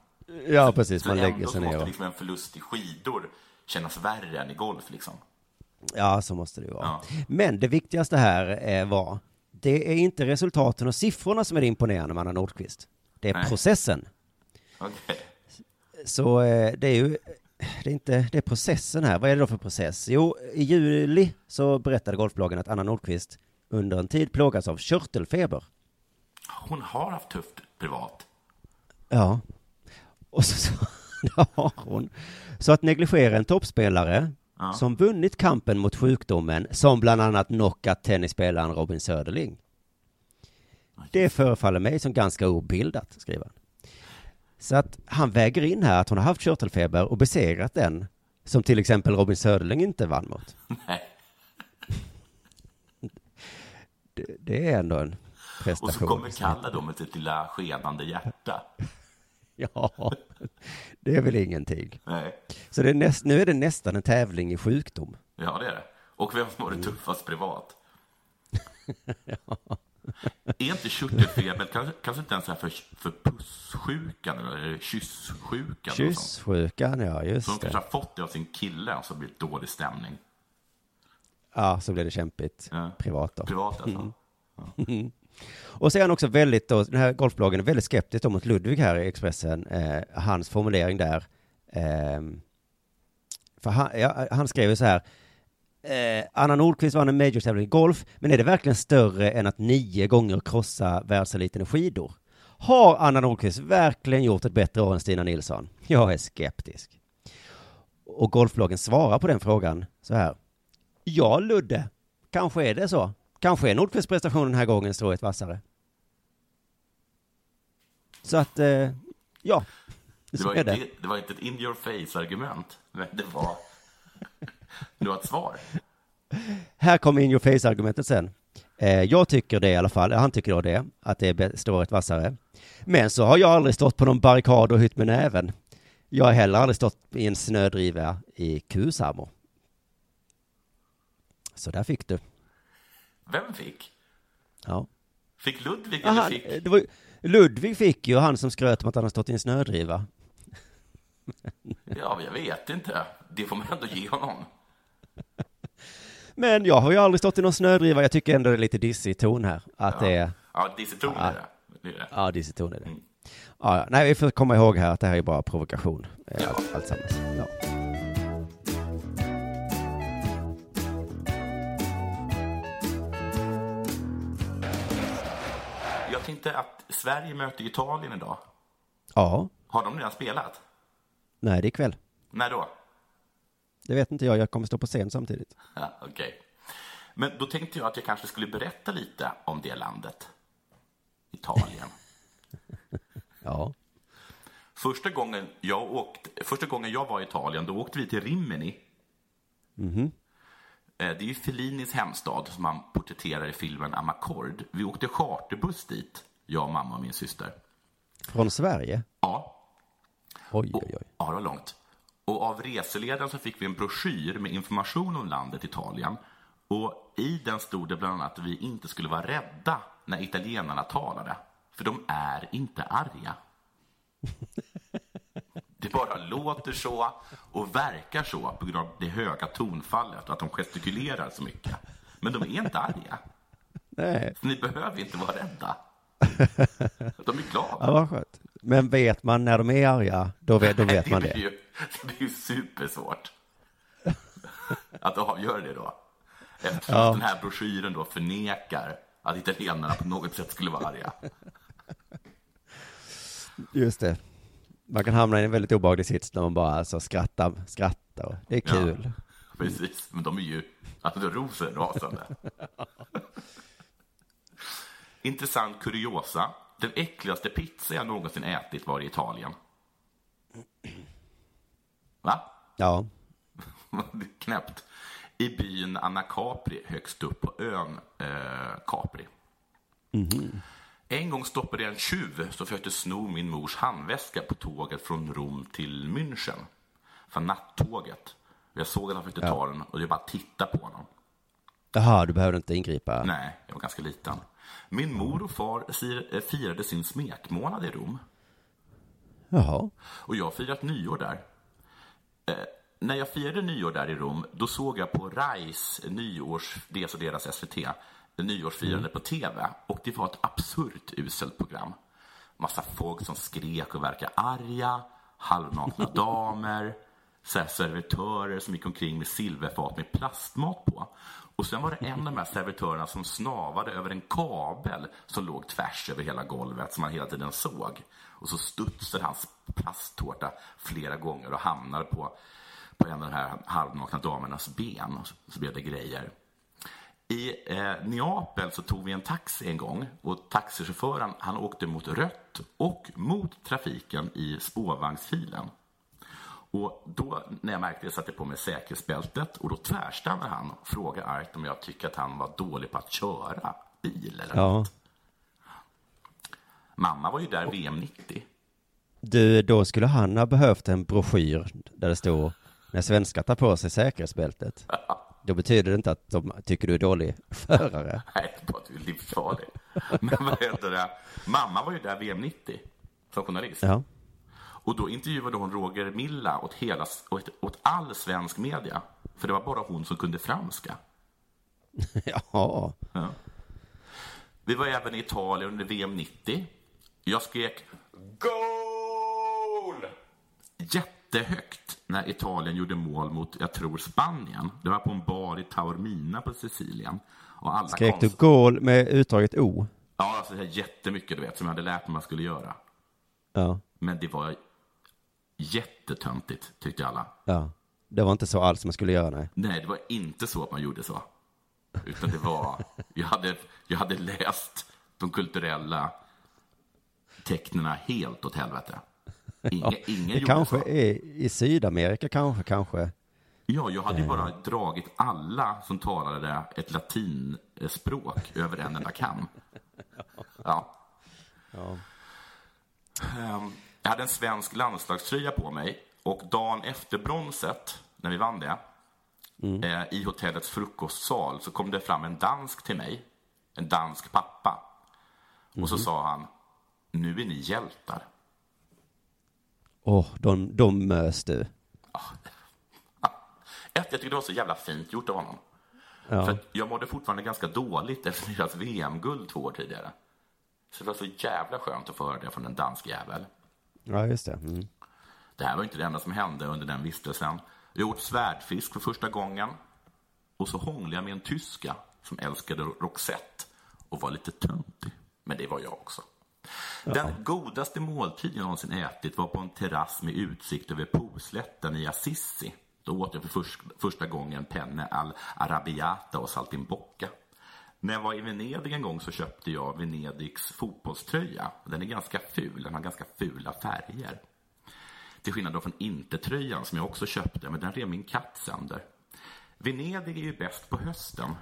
Ja, precis. Man så lägger ändå sig ner. måste och- liksom en förlust i skidor kännas värre än i golf liksom. Ja, så måste det ju vara. Ja. Men det viktigaste här eh, var, det är inte resultaten och siffrorna som är det imponerande med Anna Nordqvist. Det är Nej. processen. Okej. Så eh, det är ju, det är inte, det är processen här. Vad är det då för process? Jo, i juli så berättade Golfblagen att Anna Nordqvist under en tid plågas av körtelfeber. Hon har haft tufft privat. Ja. Och så, så det har hon. Så att negligera en toppspelare Ja. som vunnit kampen mot sjukdomen, som bland annat knockat tennisspelaren Robin Söderling. Det förefaller mig som ganska obildat, skriver han. Så att han väger in här att hon har haft körtelfeber och besegrat den, som till exempel Robin Söderling inte vann mot. Nej. Det, det är ändå en Och prestation. så kommer Kalle då med sitt lilla skenande hjärta. Ja, det är väl ingenting. Nej. Så det är näst, nu är det nästan en tävling i sjukdom. Ja, det är det. Och vem har det tuffast privat? Är inte körtelfeber kanske, kanske inte ens för, för pussjukan eller kysssjukan? sånt? Kysssjukan, ja just kanske det. har fått det av sin kille och så blir det dålig stämning. Ja, så blir det kämpigt Ja. privat då. Privat alltså. Och så är han också väldigt, då, den här golfbloggen är väldigt skeptisk mot Ludvig här i Expressen, eh, hans formulering där. ehm, för han, ja, han skrev ju så här, eh, Anna Nordqvist vann en major-tävling i golf, men är det verkligen större än att nio gånger krossa världseliten i skidor? Har Anna Nordqvist verkligen gjort ett bättre år än Stina Nilsson? Jag är skeptisk. Och golfbloggen svarar på den frågan så här. Ja, Ludde, kanske är det så. Kanske är Nordqvists prestation den här gången strået vassare. Så att, eh, ja, Det var, är det. inte, det var inte ett in your face-argument, men det var, det var ett svar. Här kommer in your face-argumentet sen. Eh, jag tycker det i alla fall, han tycker då det, att det är strået vassare. Men så har jag aldrig stått på någon barrikad och hytt med näven. Jag har heller aldrig stått i en snödriva i Kusammo. Så där fick du. Vem fick? Ja. Fick Ludvig eller han, fick... var, Ludvig fick ju han som skröt om att han har stått i en snödriva. Ja, jag vet inte. Det får man ändå ge honom. Men jag har ju aldrig stått i någon snödriva. Jag tycker ändå det är lite dissig ton här. Att det är, Ja, disciton Ja. är det. det, är det. ja, dissig ton är det. Ja, ja, nej, vi får komma ihåg här att det här är bara provokation. eh, Allt, alltsammans. Ja. Jag tänkte att Sverige möter Italien idag. ja, Har de redan spelat? nej, det är ikväll. När då? Det vet inte jag. Jag kommer stå på scen samtidigt. Ja, Okej. Men då tänkte jag att jag kanske skulle berätta lite om det landet. Italien. Ja. Första gången jag, åkte, första gången jag var i Italien, då åkte vi till Rimini. Mhm. Eh, Det är ju Fellinis hemstad som han porträtterar i filmen Amarcord. Vi åkte charterbuss dit, jag, mamma och min syster. Från Sverige? Ja. Oj, oj, oj. Ja, det var långt. Och av reseledaren så fick vi en broschyr med information om landet Italien. Och i den stod det bland annat att vi inte skulle vara rädda när italienarna talade. För de är inte arga. Det bara låter så och verkar så på grund av det höga tonfallet och att de gestikulerar så mycket. Men de är inte arga. Nej. Så ni behöver inte vara rädda. De är glada. Ja, vad skönt. Men vet man när de är arga, då vet, då vet man det. det. Blir ju, det blir ju supersvårt att avgöra det då. Eftersom Ja. den här broschyren då förnekar att italienarna på något sätt skulle vara arga. Just det. Man kan hamna i en väldigt obehaglig sits när man bara alltså skrattar, skrattar. Det är kul. Ja, precis, men de är ju alltså, rosenrasande. Intressant kuriosa. Den äckligaste pizza jag någonsin ätit var i Italien. Va? Ja. Knäppt. I byn Anna Capri högst upp på ön eh, Capri. Mhm. En gång stoppade jag en tjuv som försökte sno min mors handväska på tåget från Rom till München. Från nattåget. Jag såg att han försökte ta den och jag bara tittade på honom. Jaha, du behövde inte ingripa? Nej, jag var ganska liten. Min mor och far eh, firade sin smekmånad i Rom. Jaha. Och jag har firat nyår där. Eh, när jag firade nyår där i Rom, då såg jag på RAIs nyårs, dels och deras SVT, nyårsfirande på TV. Och det var ett absurt uselt program. Massa folk som skrek och verkade arga, halvnakna damer, så här servitörer som gick omkring med silverfat med plastmat på. Och sen var det en av de här servitörerna som snavade över en kabel som låg tvärs över hela golvet som man hela tiden såg. Och så studsade hans plasttårta flera gånger och hamnade på, på en av de här halvnakna damernas ben. Och så, så blev det grejer. I eh, Neapel så tog vi en taxi en gång och taxichauffören han åkte mot rött och mot trafiken i spårvagnsfilen. Och då när jag märkte det satte jag på mig säkerhetsbältet och då tvärstannade han och frågade argt om jag tycker att han var dålig på att köra bil eller Ja. något. Mamma var ju där VM 90. Du, då skulle han ha behövt en broschyr där det står när svenskar tar på sig säkerhetsbältet. Då betyder det inte att de tycker du är dålig förare. Nej, bara att du är livsfarlig. Men vad heter det? Mamma var ju där VM 90 som journalist. Ja. Och då intervjuade hon Roger Milla åt, hela, åt, åt all svensk media. För det var bara hon som kunde franska. Jaha. Ja. Vi var även i Italien under VM 90. Jag skrek GOL! Jättehögt när Italien gjorde mål mot, jag tror, Spanien. Det var på en bar i Taormina på Sicilien. Och alla Skrek du gål med utdraget O? Ja, alltså jättemycket, du vet, som jag hade lärt mig man skulle göra. Ja. Men det var jättetöntigt, tyckte alla. Ja. Det var inte så alls man skulle göra, nej. Nej, det var inte så att man gjorde så. Utan det var, jag hade, jag hade läst de kulturella tecknena helt åt helvete. Ingen, ingen Det kanske så. är i Sydamerika, kanske, kanske. Ja, jag hade ju bara dragit alla som talade ett latinspråk över en enda kam. Ja. Ja. Ehm, Jag hade en svensk landslagströja på mig och dagen efter bronset, när vi vann det, eh, i hotellets frukostsal så kom det fram en dansk till mig, en dansk pappa. Och så sa han, nu är ni hjältar. Åh, de, de mös du. Ett, jag tyckte det var så jävla fint gjort av honom. Ja. För jag mådde fortfarande ganska dåligt efter deras VM-guld två år tidigare. Så det var så jävla skönt att få höra det från en dansk jävel. Ja, just det. Mm. Det här var inte det enda som hände under den vistelsen. Jag åt svärdfisk för första gången. Och så hånglade jag med en tyska som älskade Roxette och var lite töntig. Men det var jag också. Den godaste måltid jag någonsin ätit var på en terrass med utsikt över Poslätten i Assisi. Då åt jag för först, första gången penne al arabiata och saltimbocca. När jag var i Venedig en gång så köpte jag Venedigs fotbollströja. Den är ganska ful, den har ganska fula färger. Till skillnad då från Intertröjan som jag också köpte, men den rev min katt sönder. Venedig är ju bäst på hösten,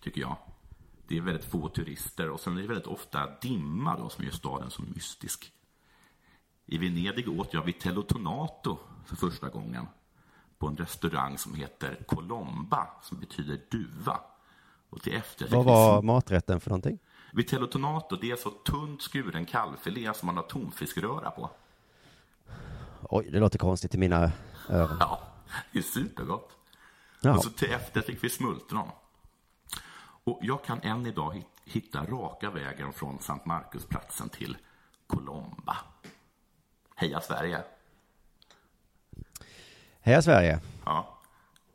tycker jag. Det är väldigt få turister och sen är det väldigt ofta dimma då som gör staden så mystisk. I Venedig åt jag Vitello Tonato för första gången på en restaurang som heter Colomba, som betyder duva. Och till efterrätt Vad var maträtten för någonting? Vitello Tonato, det är så tunt skuren kalvfilé som man har tonfiskröra på. Oj, det låter konstigt i mina öron. Ja, det är supergott. Jaha. Och så till efter fick vi smultron. Och jag kan än idag hit- hitta raka vägen från Sankt Markusplatsen till Colomba. Heja Sverige! Heja Sverige! Ja.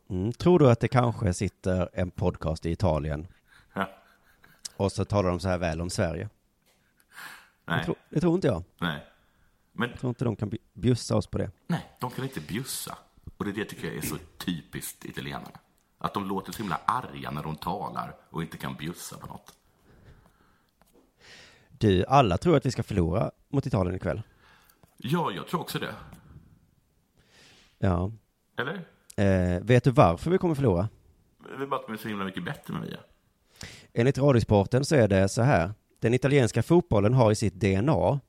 Mm. Tror du att det kanske sitter en podcast i Italien och så talar de så här väl om Sverige? Nej. Det tror, det tror inte jag. Nej. Men Jag tror inte de kan bj- bjussa oss på det. nej, de kan inte bjussa. Och det det tycker jag är så typiskt italienare. Att de låter så himla arga när de talar och inte kan bjussa på något. Du, alla tror att vi ska förlora mot Italien ikväll. Ja, jag tror också det. Ja. Eller? Eh, vet du varför vi kommer förlora? Det är bara att de är så himla mycket bättre än vi är. Enligt Radiosporten så är det så här. Den italienska fotbollen har i sitt DNA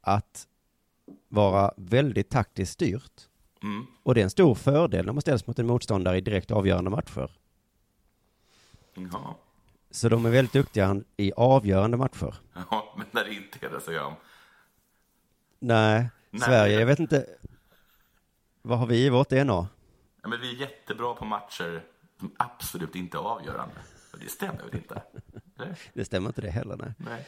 att vara väldigt taktiskt styrt. Mm. Och det är en stor fördel när man ställs mot en motståndare i direkt avgörande matcher. Ja. Så de är väldigt duktiga i avgörande matcher. ja, men när det inte är det så gör de. Nej, Nej. Sverige, jag vet inte. Vad har vi i vårt DNA? Ja, men vi är jättebra på matcher som absolut inte är avgörande. Och det stämmer väl inte? Eller? Det stämmer inte det heller, nej. Nej.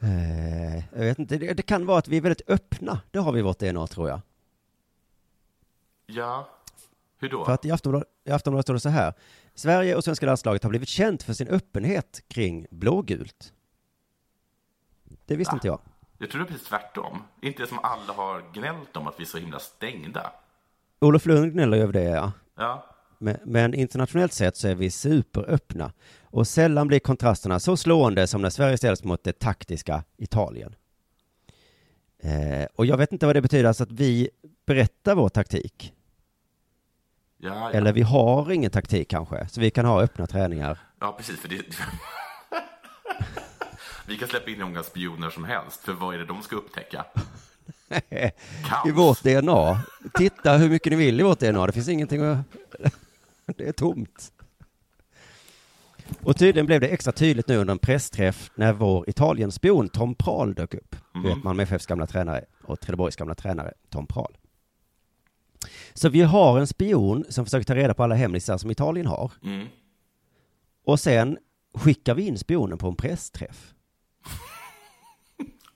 Eh, jag vet inte, det, det kan vara att vi är väldigt öppna. Det har vi i vårt DNA, tror jag. Ja, hur då? För att i Aftonbladet, i Aftonbladet står det så här. Sverige och svenska landslaget har blivit känt för sin öppenhet kring blågult. Det visste Va? inte jag. Jag tror det är precis tvärtom. Inte det som alla har gnällt om att vi är så himla stängda. Olof Lund gnäller över det, ja. Ja, Men, men internationellt sett så är vi superöppna. Och sällan blir kontrasterna så slående som när Sverige ställs mot det taktiska Italien. Eh, och jag vet inte vad det betyder, alltså att vi berättar vår taktik. ja, ja. Eller vi har ingen taktik kanske, så vi kan ha öppna träningar. ja precis. För det... vi kan släppa in hur många spioner som helst, för vad är det de ska upptäcka? I vårt DNA. Titta hur mycket ni vill i vårt DNA, det finns ingenting att... Det är tomt. Och tydligen blev det extra tydligt nu under en pressträff när vår Italienspion Tom Prahl dök upp. Du vet, Malmö FFs gamla tränare och Trelleborgs gamla tränare Tom Prahl. Så vi har en spion som försöker ta reda på alla hemlisar som Italien har. Mm. Och sen skickar vi in spionen på en pressträff.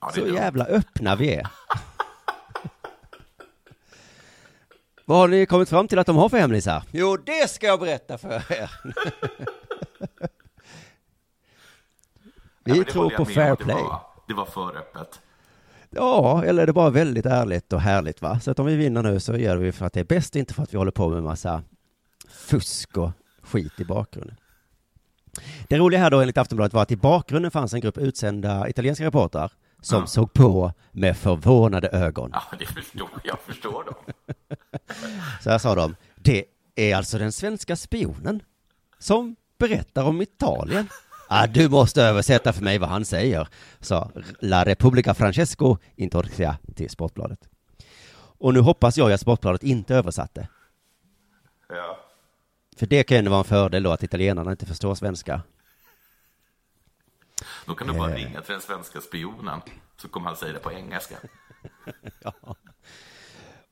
Ja, Så dumt. jävla öppna vi är. Vad har ni kommit fram till att de har för hemlisar? Jo, det ska jag berätta för er. Ja, Vi det tror på fair om. Det play. var, det var för öppet. Ja, eller är det bara väldigt ärligt och härligt va? Så att om vi vinner nu så gör vi för att det är bäst, inte för att vi håller på med massa fusk och skit i bakgrunden. Det roliga här då enligt Aftonbladet var att i bakgrunden fanns en grupp utsända italienska reportrar som Ja. såg på med förvånade ögon. Ja, det förstår jag. förstår dem. Så här sa de, det är alltså den svenska spionen som berättar om Italien. Ah, du måste översätta för mig vad han säger, sa La Repubblica Francesco Intorcia till Sportbladet. Och nu hoppas jag att Sportbladet inte översatte. Ja. För det kan ju vara en fördel då att italienarna inte förstår svenska. Då kan du bara Eh. ringa till den svenska spionen, så kommer han säga det på engelska.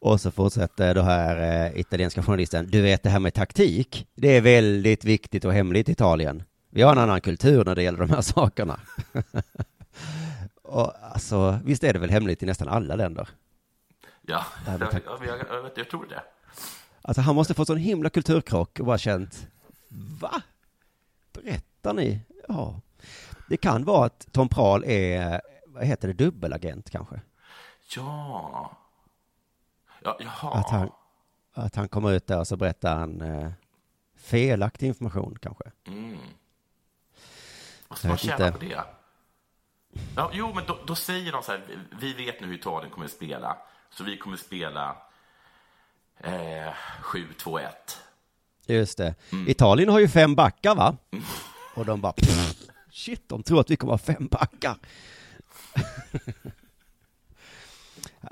Och så fortsätter då här eh, italienska journalisten, du vet det här med taktik, det är väldigt viktigt och hemligt i Italien. Vi har en annan kultur när det gäller de här sakerna. och alltså, visst är det väl hemligt i nästan alla länder? Ja, jag, jag, jag, jag, tror det. Alltså han måste få sån himla kulturkrock och bara känt, va? Berättar ni? Ja. Det kan vara att Tom Prahl är, vad heter det, dubbelagent kanske? Ja. Ja, jaha. Att han, att han kommer ut där och så berättar han eh, felaktig information kanske. Mm. Ska man vet tjäna inte. på det? Ja, jo, men då, då säger de så här, vi vet nu hur Italien kommer att spela, så vi kommer att spela eh, 7-2-1. Just det. Italien har ju fem backar va? Och de bara, "Pff, shit, de tror att vi kommer ha fem backar.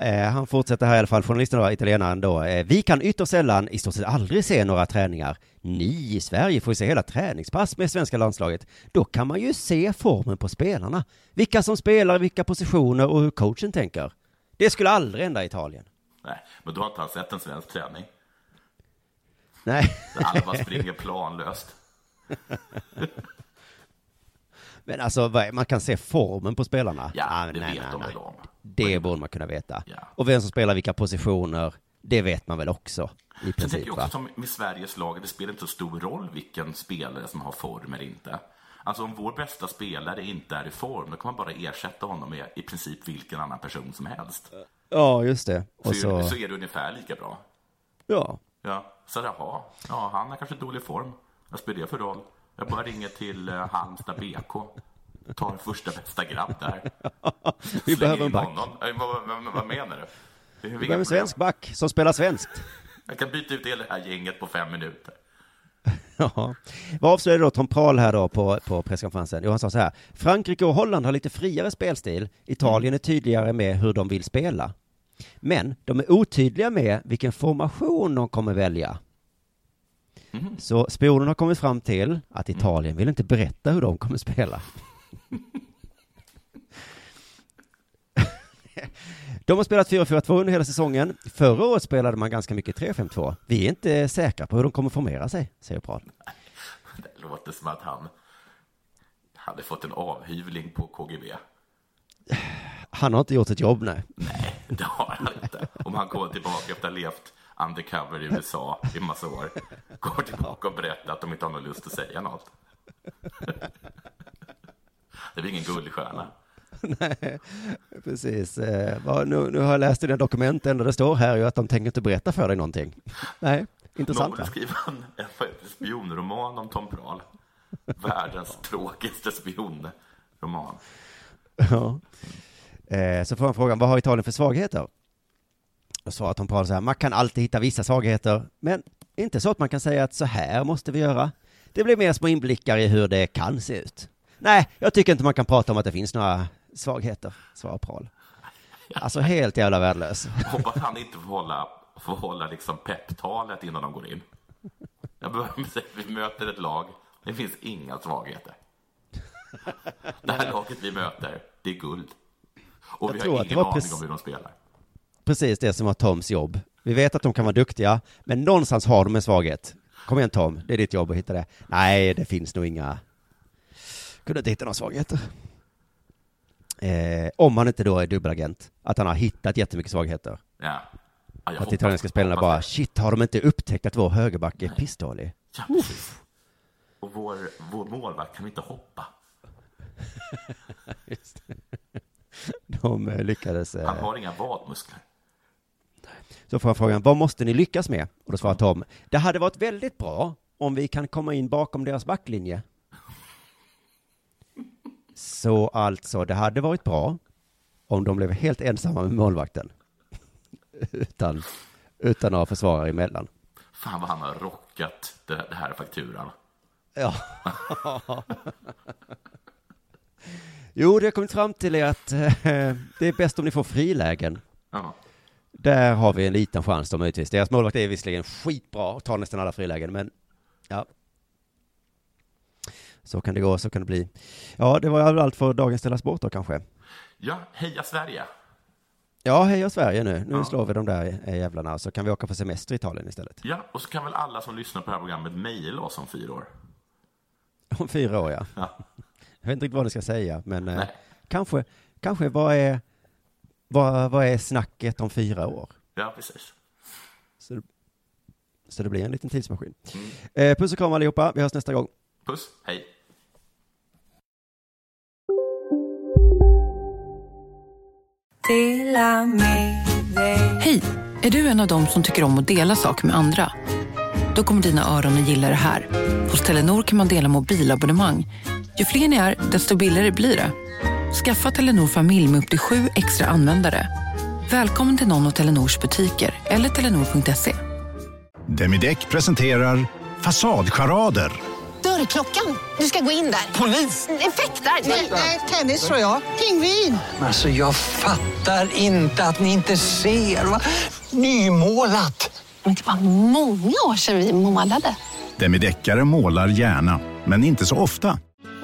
eh, han fortsätter här i alla fall, journalisten då, italienaren då. Eh, vi kan ytterst sällan, i stort sett aldrig se några träningar. Ni i Sverige får ju se hela träningspass med svenska landslaget. Då kan man ju se formen på spelarna. Vilka som spelar, vilka positioner och hur coachen tänker. Det skulle aldrig hända i Italien. Nej, men då har inte han sett en svensk träning. Nej. Där alla bara springer planlöst. Men alltså, man kan se formen på spelarna. Ja, Ah, det vet de väl om. Det borde man kunna veta. Ja. Och vem som spelar vilka positioner, det vet man väl också. I Sen tänker princip, jag också som med Sveriges lag, det spelar inte så stor roll vilken spelare som har form eller inte. Alltså om vår bästa spelare inte är i form, då kan man bara ersätta honom med i princip vilken annan person som helst. Ja, just det. Och så, så, så är det ungefär lika bra. ja. Ja, så jaha, ja, han är kanske dålig form. Vad spelar det för roll? Jag bara ringer till uh, Halmstad BK. Tar första bästa grabb där. Vi Slänger behöver en back. Eh, Vad, vad, vad menar du? Vi behöver en svensk back som spelar svenskt. Jag kan byta ut hela det här gänget på fem minuter. Ja. Vad avslöjade då Tom Prahl här då på, på presskonferensen? Jo, han sa så här. Frankrike och Holland har lite friare spelstil. Italien är tydligare med hur de vill spela. Men de är otydliga med vilken formation de kommer välja. Så spionen har kommit fram till att Italien vill inte berätta hur de kommer spela. De har spelat 4-4-2 under hela säsongen. Förra året spelade man ganska mycket 3-5-2. Vi är inte säkra på hur de kommer formera sig, säger Prahl. Det låter som att han hade fått en avhyvling på KGB. Han har inte gjort ett jobb, nej. Nej, det har han inte. Om han kommer tillbaka efter att ha levt undercover i USA i massa år. Går tillbaka och berättar att de inte har någon lust att säga något. Det blir ingen guldstjärna. Nej, precis. Eh, nu, nu har jag läst i dina dokument, det enda det står här är ju att de tänker inte berätta för dig någonting. Nej, intressant Någon va? skriva en, en spionroman om Tom Prahl. Världens tråkigaste spionroman. Ja. Eh, så får han frågan, vad har Italien för svagheter? Svarar Tom Prahl så här, man kan alltid hitta vissa svagheter, men inte så att man kan säga att så här måste vi göra. Det blir mer små inblickar i hur det kan se ut. Nej, jag tycker inte man kan prata om att det finns några svagheter, svarar Prahl. Alltså helt jävla värdelös. Hoppas han inte får hålla, får hålla liksom pepptalet innan de går in. Jag att säga, vi möter ett lag, det finns inga svagheter. Det här laget vi möter, det är guld. Och Jag vi har ingen aning om hur de spelar. Precis det som var Toms jobb. Vi vet att de kan vara duktiga, men någonstans har de en svaghet. Kom igen Tom, det är ditt jobb att hitta det. Nej, det finns nog inga... Kunde inte hitta några svagheter. Eh, om han inte då är dubbelagent. Att han har hittat jättemycket svagheter. Ja. Ja, Att italienska spelarna bara, det. shit, har de inte upptäckt att vår högerback är pissdålig? Ja, precis. Och vår, vår målvakt kan inte hoppa. De eh, lyckades... Eh, Han har inga vadmuskler. Så får han frågan, vad måste ni lyckas med? Och då svarar Tom, det hade varit väldigt bra om vi kan komma in bakom deras backlinje. Så alltså, det hade varit bra om de blev helt ensamma med målvakten. utan, utan några försvarare emellan. Fan vad han har rockat det, det här fakturan. Ja. jo, det har kommit fram till är att eh, det är bäst om ni får frilägen. Ja. Där har vi en liten chans då möjligtvis. Deras målvakt är visserligen skitbra och tar nästan alla frilägen, men ja. Så kan det gå, så kan det bli. Ja, det var allt för dagens Della Sport då kanske. ja, heja Sverige! Ja, heja Sverige nu. Nu Ja. slår vi de där eh, jävlarna, så kan vi åka på semester i Italien istället. Ja, och så kan väl alla som lyssnar på det här programmet mejla oss om fyra år. Om fyra år, ja. Ja. Jag vet inte riktigt vad ni ska säga, men eh, kanske, kanske vad är, vad, vad är snacket om fyra år? Ja, precis. Så, så det blir en liten tidsmaskin. Mm. Eh, puss och kram allihopa, vi hörs nästa gång. Puss, hej! Hej! Är du en av dem som tycker om att dela saker med andra? Då kommer dina öron att gilla det här. Hos Telenor kan man dela mobilabonnemang. Ju fler ni är, desto billigare blir det. Skaffa Telenor familj med upp till sju extra användare. Välkommen till någon av Telenors butiker eller telenor.se. Demideck presenterar Fasadcharader. Dörrklockan. Du ska gå in där. Polis? Effektar? Nej, tennis tror jag. Pingvin. Alltså jag fattar inte att ni inte ser. Va? Nymålat! Men det var många år sedan vi målade. Demideckare målar gärna, men inte så ofta.